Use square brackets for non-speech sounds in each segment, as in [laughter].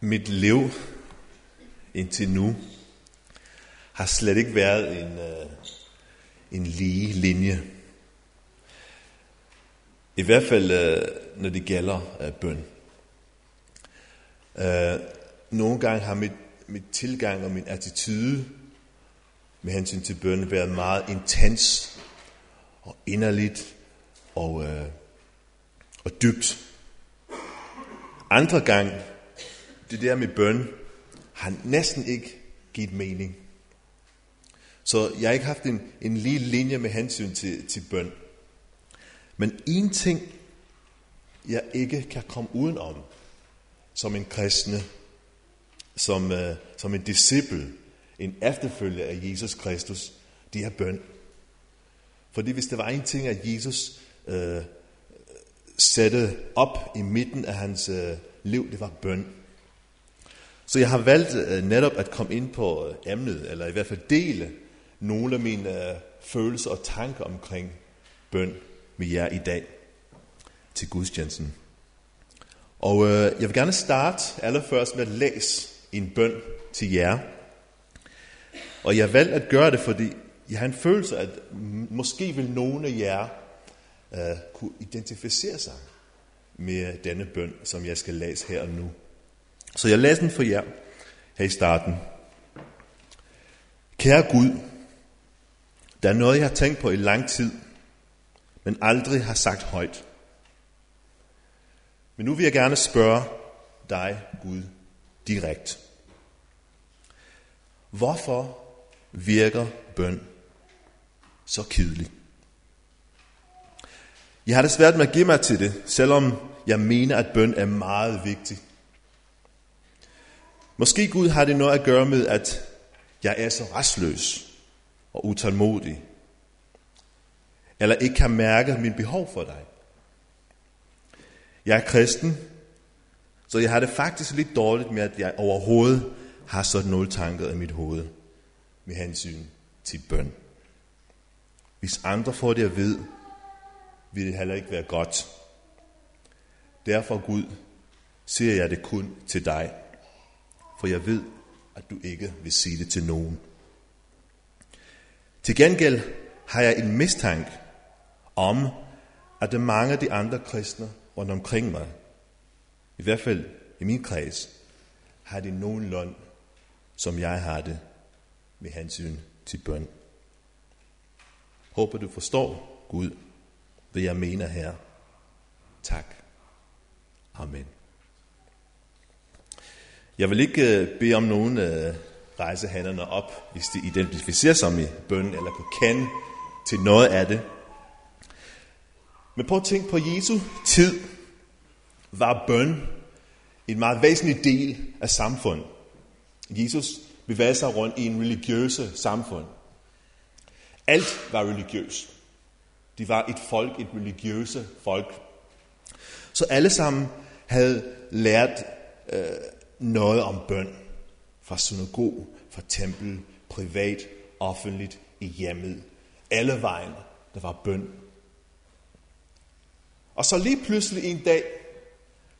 Mit liv indtil nu har slet ikke været en, øh, en lige linje. I hvert fald, øh, når det gælder øh, bøn. Øh, nogle gange har mit, mit tilgang og min attitude med hensyn til bøn været meget intens og inderligt og, øh, og dybt. Andre gange, det der med bøn, har næsten ikke givet mening. Så jeg har ikke haft en, en lige linje med hensyn til, til bøn. Men en ting, jeg ikke kan komme udenom, som en kristne, som, uh, som en disciple, en efterfølger af Jesus Kristus, det er bøn. Fordi hvis det var en ting, at Jesus øh, uh, satte op i midten af hans uh, liv, det var bøn. Så jeg har valgt øh, netop at komme ind på øh, emnet, eller i hvert fald dele nogle af mine øh, følelser og tanker omkring bøn med jer i dag til gudstjenesten. Og øh, jeg vil gerne starte allerførst med at læse en bøn til jer. Og jeg har valgt at gøre det, fordi jeg har en følelse, at måske vil nogle af jer øh, kunne identificere sig med denne bøn, som jeg skal læse her og nu. Så jeg læser den for jer her i starten. Kære Gud, der er noget, jeg har tænkt på i lang tid, men aldrig har sagt højt. Men nu vil jeg gerne spørge dig, Gud, direkte. Hvorfor virker bøn så kedelig? Jeg har det svært med at give mig til det, selvom jeg mener, at bøn er meget vigtig. Måske Gud har det noget at gøre med, at jeg er så restløs og utålmodig, eller ikke kan mærke min behov for dig. Jeg er kristen, så jeg har det faktisk lidt dårligt med, at jeg overhovedet har sådan nogle tanker i mit hoved med hensyn til bøn. Hvis andre får det at vide, vil det heller ikke være godt. Derfor, Gud, siger jeg det kun til dig, for jeg ved, at du ikke vil sige det til nogen. Til gengæld har jeg en mistanke om, at det mange af de andre kristne rundt omkring mig, i hvert fald i min kreds, har det nogenlunde, som jeg har det med hensyn til bøn. Håber du forstår, Gud, hvad jeg mener her. Tak. Amen. Jeg vil ikke øh, bede om nogen øh, rejse hænderne op, hvis de identificerer sig med bøn eller kunne kende til noget af det. Men prøv at tænke på Jesu tid, var bøn en meget væsentlig del af samfundet. Jesus bevægede sig rundt i en religiøse samfund. Alt var religiøst. De var et folk, et religiøse folk. Så alle sammen havde lært øh, noget om bøn. Fra synagog, fra tempel, privat, offentligt, i hjemmet. Alle vejen, der var bøn. Og så lige pludselig en dag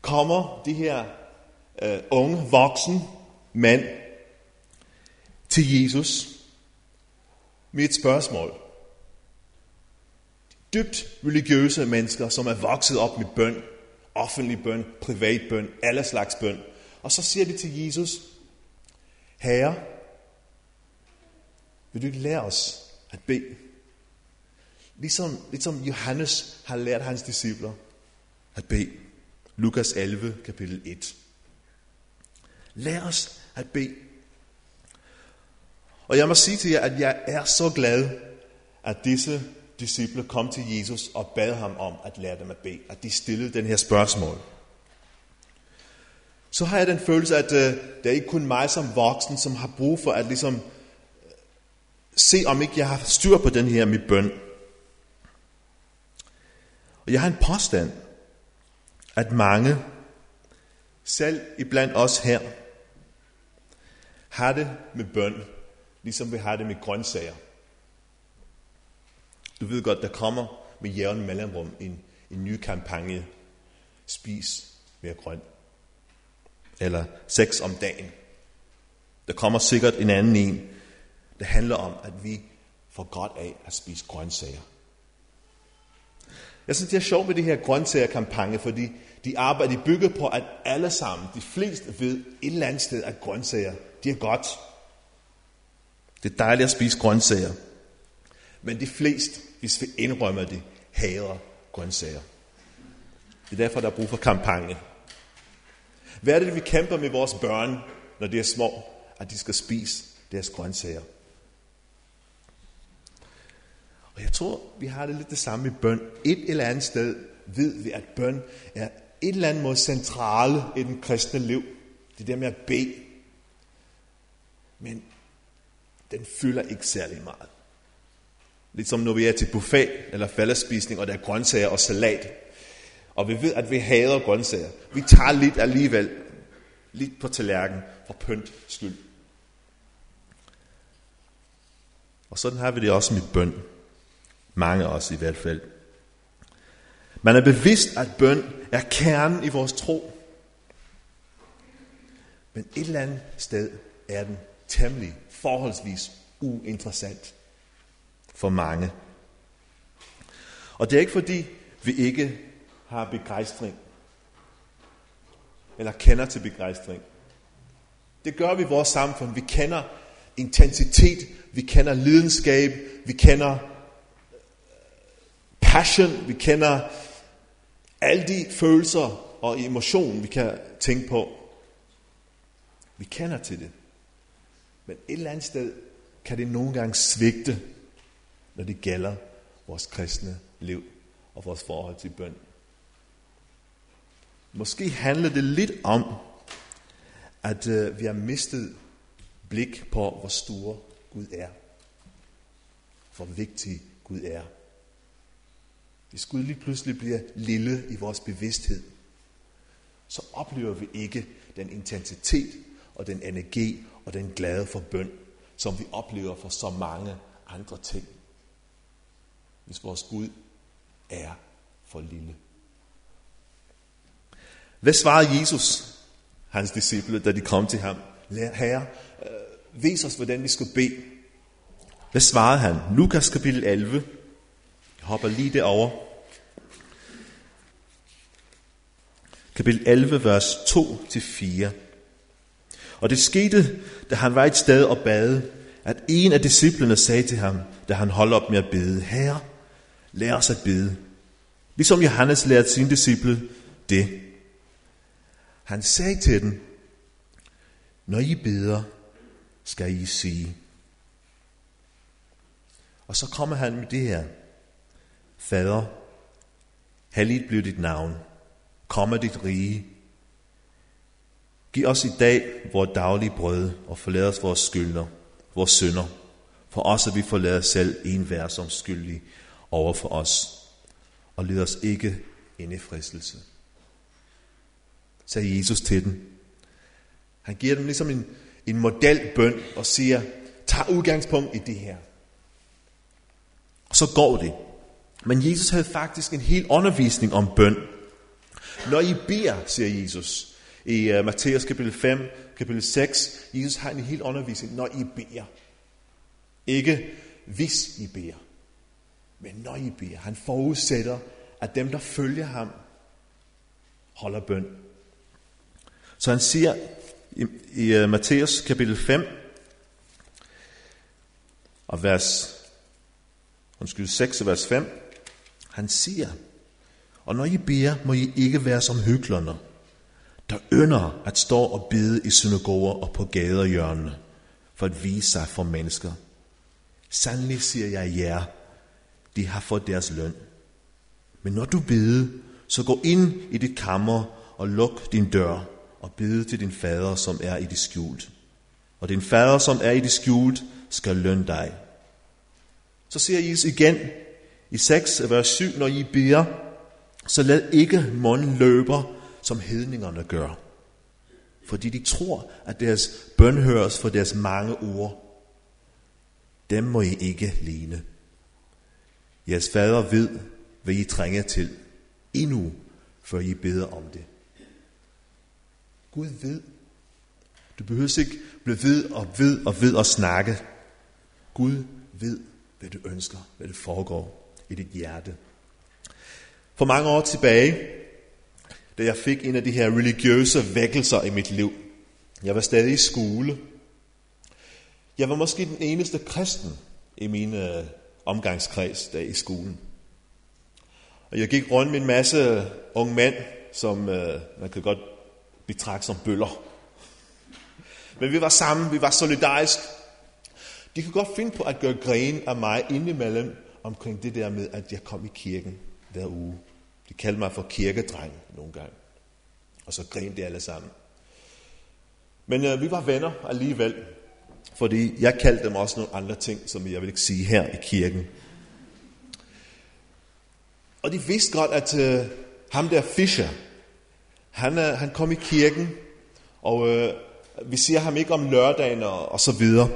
kommer de her øh, unge, voksen mænd til Jesus med et spørgsmål. Dybt religiøse mennesker, som er vokset op med bøn, offentlig bøn, privat bøn, alle slags bøn. Og så siger de til Jesus, Herre, vil du ikke lære os at bede? Ligesom, ligesom Johannes har lært hans discipler at bede. Lukas 11, kapitel 1. Lær os at bede. Og jeg må sige til jer, at jeg er så glad, at disse disciple kom til Jesus og bad ham om at lære dem at bede. At de stillede den her spørgsmål. Så har jeg den følelse, at øh, det er ikke kun mig som voksen, som har brug for at ligesom øh, se, om ikke jeg har styr på den her med bøn. Og jeg har en påstand, at mange, selv iblandt os her, har det med bøn, ligesom vi har det med grøntsager. Du ved godt, der kommer med jævn mellemrum en, en ny kampagne. Spis mere grønt eller seks om dagen. Der kommer sikkert en anden en, der handler om, at vi får godt af at spise grøntsager. Jeg synes, det er sjovt med det her grøntsagerkampagne, fordi de arbejder, de bygger på, at alle sammen, de fleste ved et eller andet sted, at grøntsager, de er godt. Det er dejligt at spise grøntsager. Men de fleste, hvis vi indrømmer det, hader grøntsager. Det er derfor, der er brug for kampagne. Hvad er det, vi kæmper med vores børn, når de er små, at de skal spise deres grøntsager? Og jeg tror, vi har det lidt det samme i bøn. Et eller andet sted ved vi, at bøn er et eller andet måde centrale i den kristne liv. Det der med at bede. Men den fylder ikke særlig meget. Ligesom når vi er til buffet eller fællesspisning, og der er grøntsager og salat. Og vi ved, at vi hader grøntsager. Vi tager lidt alligevel, lidt på tallerkenen for pynt skyld. Og sådan har vi det også med bøn. Mange af os i hvert fald. Man er bevidst, at bøn er kernen i vores tro. Men et eller andet sted er den temmelig forholdsvis uinteressant for mange. Og det er ikke fordi, vi ikke har begejstring, eller kender til begejstring. Det gør vi i vores samfund. Vi kender intensitet, vi kender lidenskab, vi kender øh, passion, vi kender alle de følelser og emotion, vi kan tænke på. Vi kender til det. Men et eller andet sted kan det nogle gange svigte, når det gælder vores kristne liv og vores forhold til bøn. Måske handler det lidt om, at øh, vi har mistet blik på, hvor stor Gud er. Hvor vigtig Gud er. Hvis Gud lige pludselig bliver lille i vores bevidsthed, så oplever vi ikke den intensitet og den energi og den glæde for bøn, som vi oplever for så mange andre ting. Hvis vores Gud er for lille. Hvad svarede Jesus, hans disciple, da de kom til ham? Herre, øh, vis os, hvordan vi skal bede. Hvad svarede han? Lukas kapitel 11. Jeg hopper lige derover. Kapitel 11, vers 2-4. Og det skete, da han var et sted og bad, at en af disciplene sagde til ham, da han holdt op med at bede, Herre, lær os at bede. Ligesom Johannes lærte sin disciple det. Han sagde til dem, når I beder, skal I sige. Og så kommer han med det her. Fader, helligt bliver dit navn. Komme dit rige. Giv os i dag vores daglige brød, og forlad os vores skylder, vores synder, for os at vi forlader selv en vær som skyldig over for os, og led os ikke ind i fristelse. Sagde Jesus til dem. Han giver dem ligesom en, en modelbøn og siger, tag udgangspunkt i det her. Og så går det. Men Jesus havde faktisk en hel undervisning om bøn. Når I beder, siger Jesus i øh, uh, Matthæus kapitel 5, kapitel 6, Jesus har en hel undervisning, når I beder. Ikke hvis I beder, men når I beder. Han forudsætter, at dem, der følger ham, holder bøn. Så han siger i, i øh, uh, Matthæus kapitel 5, og vers, undskyld, 6 og vers 5, han siger, og når I beder, må I ikke være som hyklerne, der ynder at stå og bede i synagoger og på gaderhjørnene, for at vise sig for mennesker. Sandelig siger jeg jer, de har fået deres løn. Men når du beder, så gå ind i dit kammer og luk din dør og bede til din fader, som er i det skjult. Og din fader, som er i det skjult, skal lønne dig. Så siger Jesus igen i 6, vers 7, når I beder, så lad ikke munden løber, som hedningerne gør. Fordi de tror, at deres bøn høres for deres mange ord. Dem må I ikke ligne. Jeres fader ved, hvad I trænger til, endnu før I beder om det. Gud ved. Du behøver ikke blive ved og ved og ved og snakke. Gud ved, hvad du ønsker, hvad det foregår i dit hjerte. For mange år tilbage, da jeg fik en af de her religiøse vækkelser i mit liv. Jeg var stadig i skole. Jeg var måske den eneste kristen i min øh, omgangskreds der i skolen. Og jeg gik rundt med en masse unge mænd, som øh, man kan godt betragte som bøller. Men vi var sammen, vi var solidarisk. De kunne godt finde på at gøre grin af mig indimellem omkring det der med, at jeg kom i kirken hver uge. De kaldte mig for kirkedreng nogle gange. Og så grinede de alle sammen. Men øh, vi var venner alligevel. Fordi jeg kaldte dem også nogle andre ting, som jeg vil ikke sige her i kirken. Og de vidste godt, at øh, ham der Fischer, han, øh, han kom i kirken, og øh, vi ser ham ikke om lørdagen og, og så videre.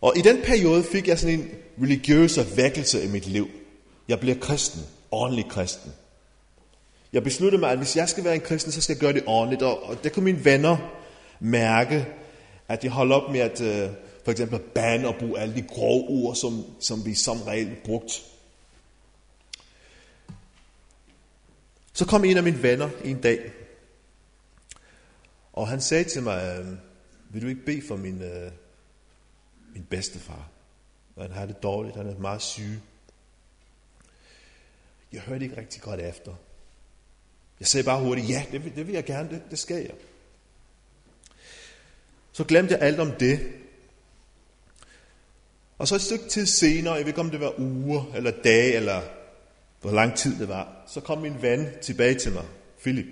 Og i den periode fik jeg sådan en religiøs vækkelse i mit liv. Jeg blev kristen, ordentlig kristen. Jeg besluttede mig, at hvis jeg skal være en kristen, så skal jeg gøre det ordentligt. Og, og det kunne mine venner mærke, at de holdt op med at øh, for eksempel bande og bruge alle de grove ord, som, som vi som regel brugt. Så kom en af mine venner en dag, og han sagde til mig, øh, vil du ikke bede for min, øh, min bedstefar? Han har det dårligt, han er meget syg. Jeg hørte ikke rigtig godt efter. Jeg sagde bare hurtigt, ja, det vil, det vil jeg gerne, det, det skal jeg. Så glemte jeg alt om det. Og så et stykke tid senere, jeg ved ikke om det var uger eller dage, eller hvor lang tid det var, så kom min ven tilbage til mig, Philip.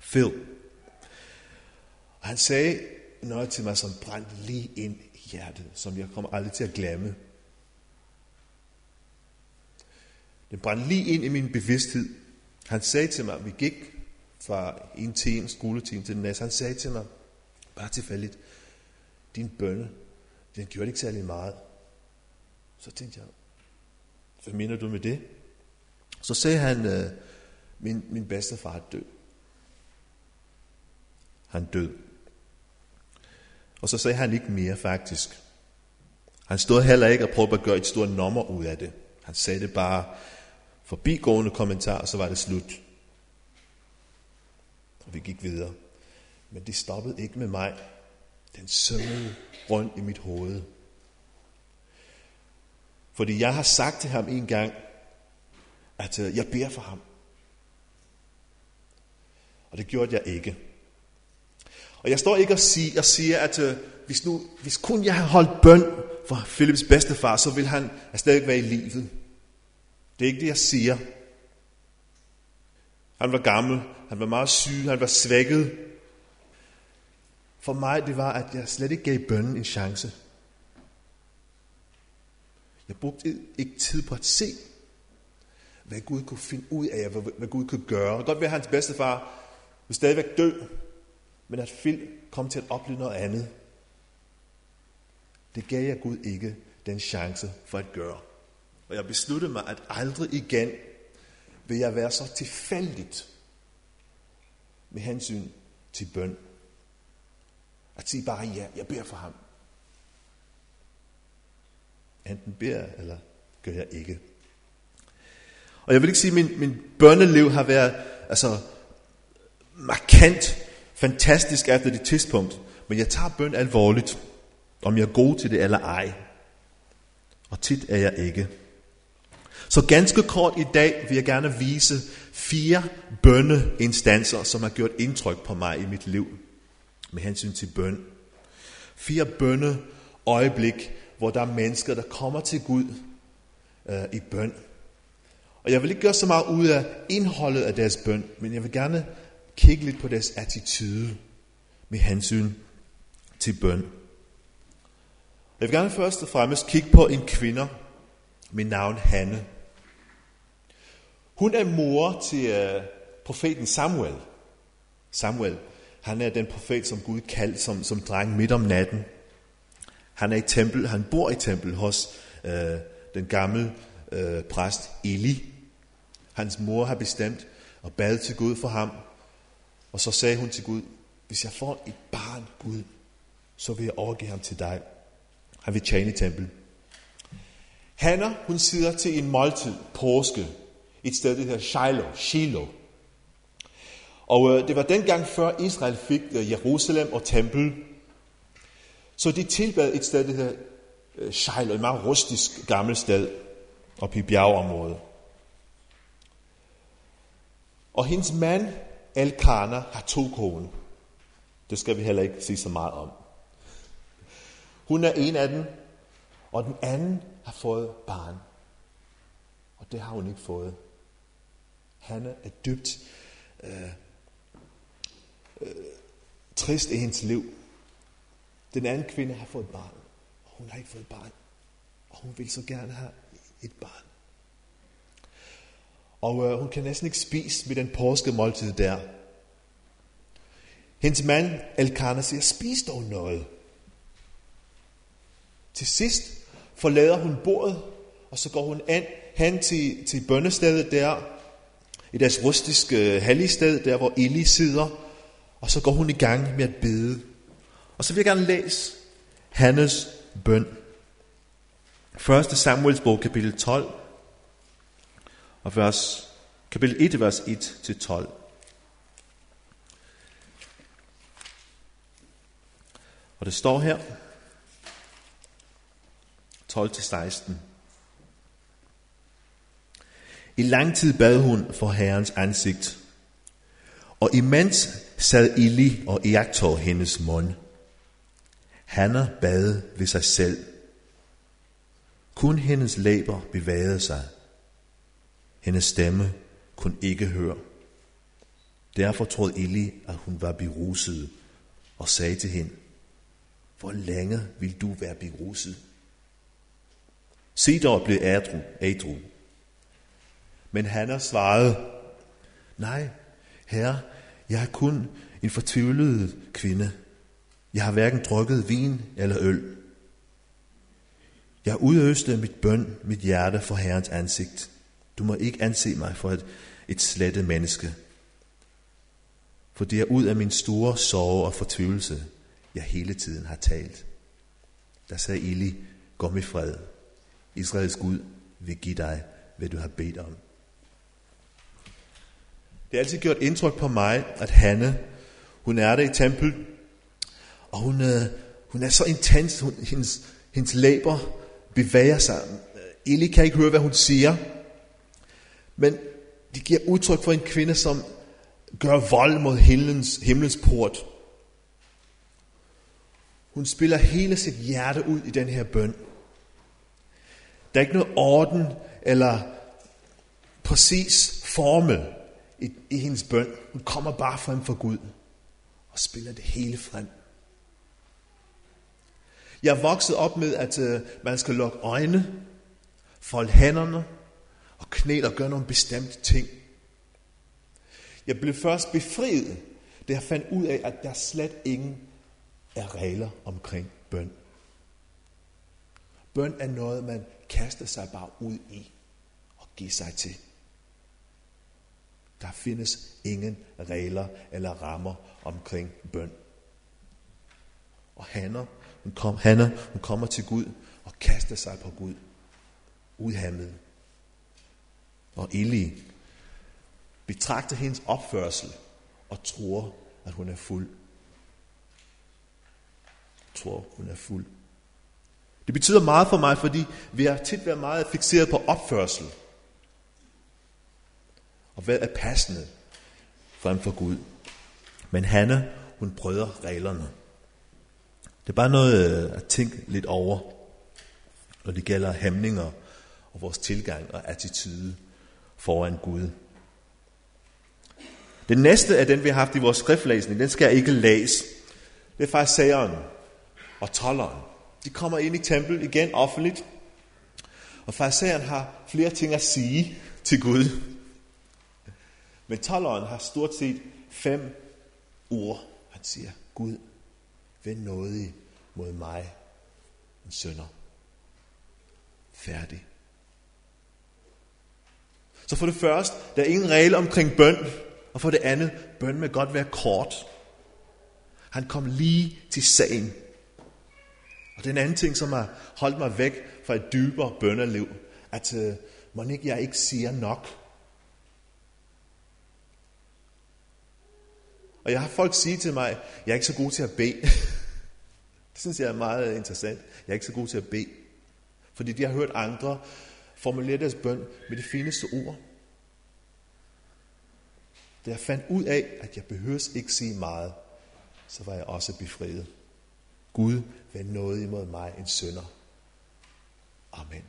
Phil. Og han sagde noget til mig, som brændte lige ind i hjertet, som jeg kommer aldrig til at glemme. Den brændte lige ind i min bevidsthed. Han sagde til mig, vi gik fra en time, skoletime til den næste, han sagde til mig, bare tilfældigt, din bønne, den gjorde ikke særlig meget. Så tænkte jeg, hvad mener du med det? Så sagde han, øh, min, min bedstefar er død. Han død. Og så sagde han ikke mere faktisk. Han stod heller ikke og prøvede at gøre et stort nummer ud af det. Han sagde det bare forbigående kommentar, og så var det slut. Og vi gik videre. Men det stoppede ikke med mig. Den sømmede rundt i mit hoved. Fordi jeg har sagt til ham en gang, at jeg beder for ham. Og det gjorde jeg ikke. Og jeg står ikke og siger, og siger at øh, hvis, nu, hvis kun jeg havde holdt bøn for Philips bedstefar, så ville han stadig være i livet. Det er ikke det, jeg siger. Han var gammel, han var meget syg, han var svækket. For mig, det var, at jeg slet ikke gav bønnen en chance. Jeg brugte ikke tid på at se, hvad Gud kunne finde ud af, hvad Gud kunne gøre. Det godt være, at hans bedstefar vil stadigvæk dø, men at Phil kom til at opleve noget andet. Det gav jeg Gud ikke den chance for at gøre. Og jeg besluttede mig, at aldrig igen vil jeg være så tilfældigt med hensyn til bøn. At sige bare ja, jeg beder for ham. Enten beder eller gør jeg ikke. Og jeg vil ikke sige, at min, min bønneliv har været altså, markant, fantastisk efter det tidspunkt. Men jeg tager bøn alvorligt, om jeg er god til det eller ej. Og tit er jeg ikke. Så ganske kort i dag vil jeg gerne vise fire bønneinstanser, som har gjort indtryk på mig i mit liv med hensyn til bøn. Fire bønne øjeblik, hvor der er mennesker, der kommer til Gud øh, i bøn. Og jeg vil ikke gøre så meget ud af indholdet af deres bøn, men jeg vil gerne kigge lidt på deres attitude med hensyn til bøn. Jeg vil gerne først og fremmest kigge på en kvinde med navn Hanne. Hun er mor til uh, profeten Samuel. Samuel, han er den profet, som Gud kaldte som, som dreng midt om natten. Han er i tempel, han bor i tempel hos uh, den gamle uh, præst Eli. Hans mor har bestemt og bad til Gud for ham. Og så sagde hun til Gud, hvis jeg får et barn, Gud, så vil jeg overgive ham til dig. Han vil tjene i tempel. Hanna, hun sidder til en måltid, påske, et sted, der hedder Shiloh, Shiloh. Og øh, det var dengang før Israel fik øh, Jerusalem og tempel. Så de tilbad et sted, der hedder øh, Shiloh, et meget rustisk gammelt sted, oppe i bjergeområdet. Og hendes mand, Elkana, har to koner. Det skal vi heller ikke sige så meget om. Hun er en af dem, og den anden har fået barn. Og det har hun ikke fået. Hanna er dybt øh, øh, trist i hendes liv. Den anden kvinde har fået barn, og hun har ikke fået barn. Og hun vil så gerne have et barn. Og øh, hun kan næsten ikke spise med den påske måltid der. Hendes mand, Elkanah, siger, spis dog noget. Til sidst forlader hun bordet, og så går hun an, hen til, til bønnestedet der, i deres rustiske øh, helligsted, der hvor Eli sidder, og så går hun i gang med at bede. Og så vil jeg gerne læse Hannes bøn. 1. Samuels bog, kapitel 12, og vers, kapitel 1, vers 1-12. Og det står her, 12-16. I lang tid bad hun for Herrens ansigt, og imens sad Eli og iagtog hendes mund. Hanna bad ved sig selv. Kun hendes læber bevægede sig. Hendes stemme kunne ikke høre. Derfor troede Eli, at hun var beruset, og sagde til hende, Hvor længe vil du være beruset? dog blev adru, adru. Men Hanna svarede, Nej, herre, jeg er kun en fortvivlet kvinde. Jeg har hverken drukket vin eller øl. Jeg udøste mit bøn, mit hjerte for Herrens ansigt. Du må ikke anse mig for et, et slettet menneske. For det er ud af min store sorg og fortvivlelse, jeg hele tiden har talt. Der sagde Eli, gå med fred. Israels Gud vil give dig, hvad du har bedt om. Det har altid gjort indtryk på mig, at Hanne, hun er der i tempel, og hun, øh, hun er så intens, hun, hendes, hendes læber bevæger sig. Eli kan ikke høre, hvad hun siger, men de giver udtryk for en kvinde, som gør vold mod himlens, himlens port. Hun spiller hele sit hjerte ud i den her bøn. Der er ikke noget orden eller præcis formel i, i hendes bøn. Hun kommer bare frem for Gud og spiller det hele frem. Jeg er vokset op med, at øh, man skal lukke øjne, folde hænderne og knæle og gøre nogle bestemte ting. Jeg blev først befriet, da jeg fandt ud af, at der slet ingen er regler omkring bøn. Bøn er noget, man kaster sig bare ud i og giver sig til. Der findes ingen regler eller rammer omkring bøn. Og Hanna, hun, kom, Hanna, hun kommer til Gud og kaster sig på Gud. Udhammet. Og Eli betragter hendes opførsel og tror, at hun er fuld. Tror, hun er fuld. Det betyder meget for mig, fordi vi har tit været meget fixeret på opførsel. Og hvad er passende frem for Gud? Men Hanne, hun prøver reglerne. Det er bare noget øh, at tænke lidt over, når det gælder hæmninger og vores tilgang og attitude foran Gud. Den næste af den, vi har haft i vores skriftlæsning, den skal jeg ikke læse. Det er faktisk sageren og tolleren. De kommer ind i tempel igen offentligt, og farisæeren har flere ting at sige til Gud. Men tolleren har stort set fem ord. Han siger, Gud, vend nådig mod mig, en sønder. Færdig. Så for det første, der er ingen regel omkring bøn. Og for det andet, bøn med godt være kort. Han kom lige til sagen. Og den anden ting, som har holdt mig væk fra et dybere bønderliv, at øh, uh, må ikke jeg ikke siger nok. Og jeg har folk sige til mig, jeg er ikke så god til at bede. [laughs] det synes jeg er meget interessant. Jeg er ikke så god til at bede. Fordi de har hørt andre formulere deres bøn med de fineste ord. Da jeg fandt ud af, at jeg behøves ikke sige meget, så var jeg også befriet. Gud vær noget imod mig, en sønder. Amen.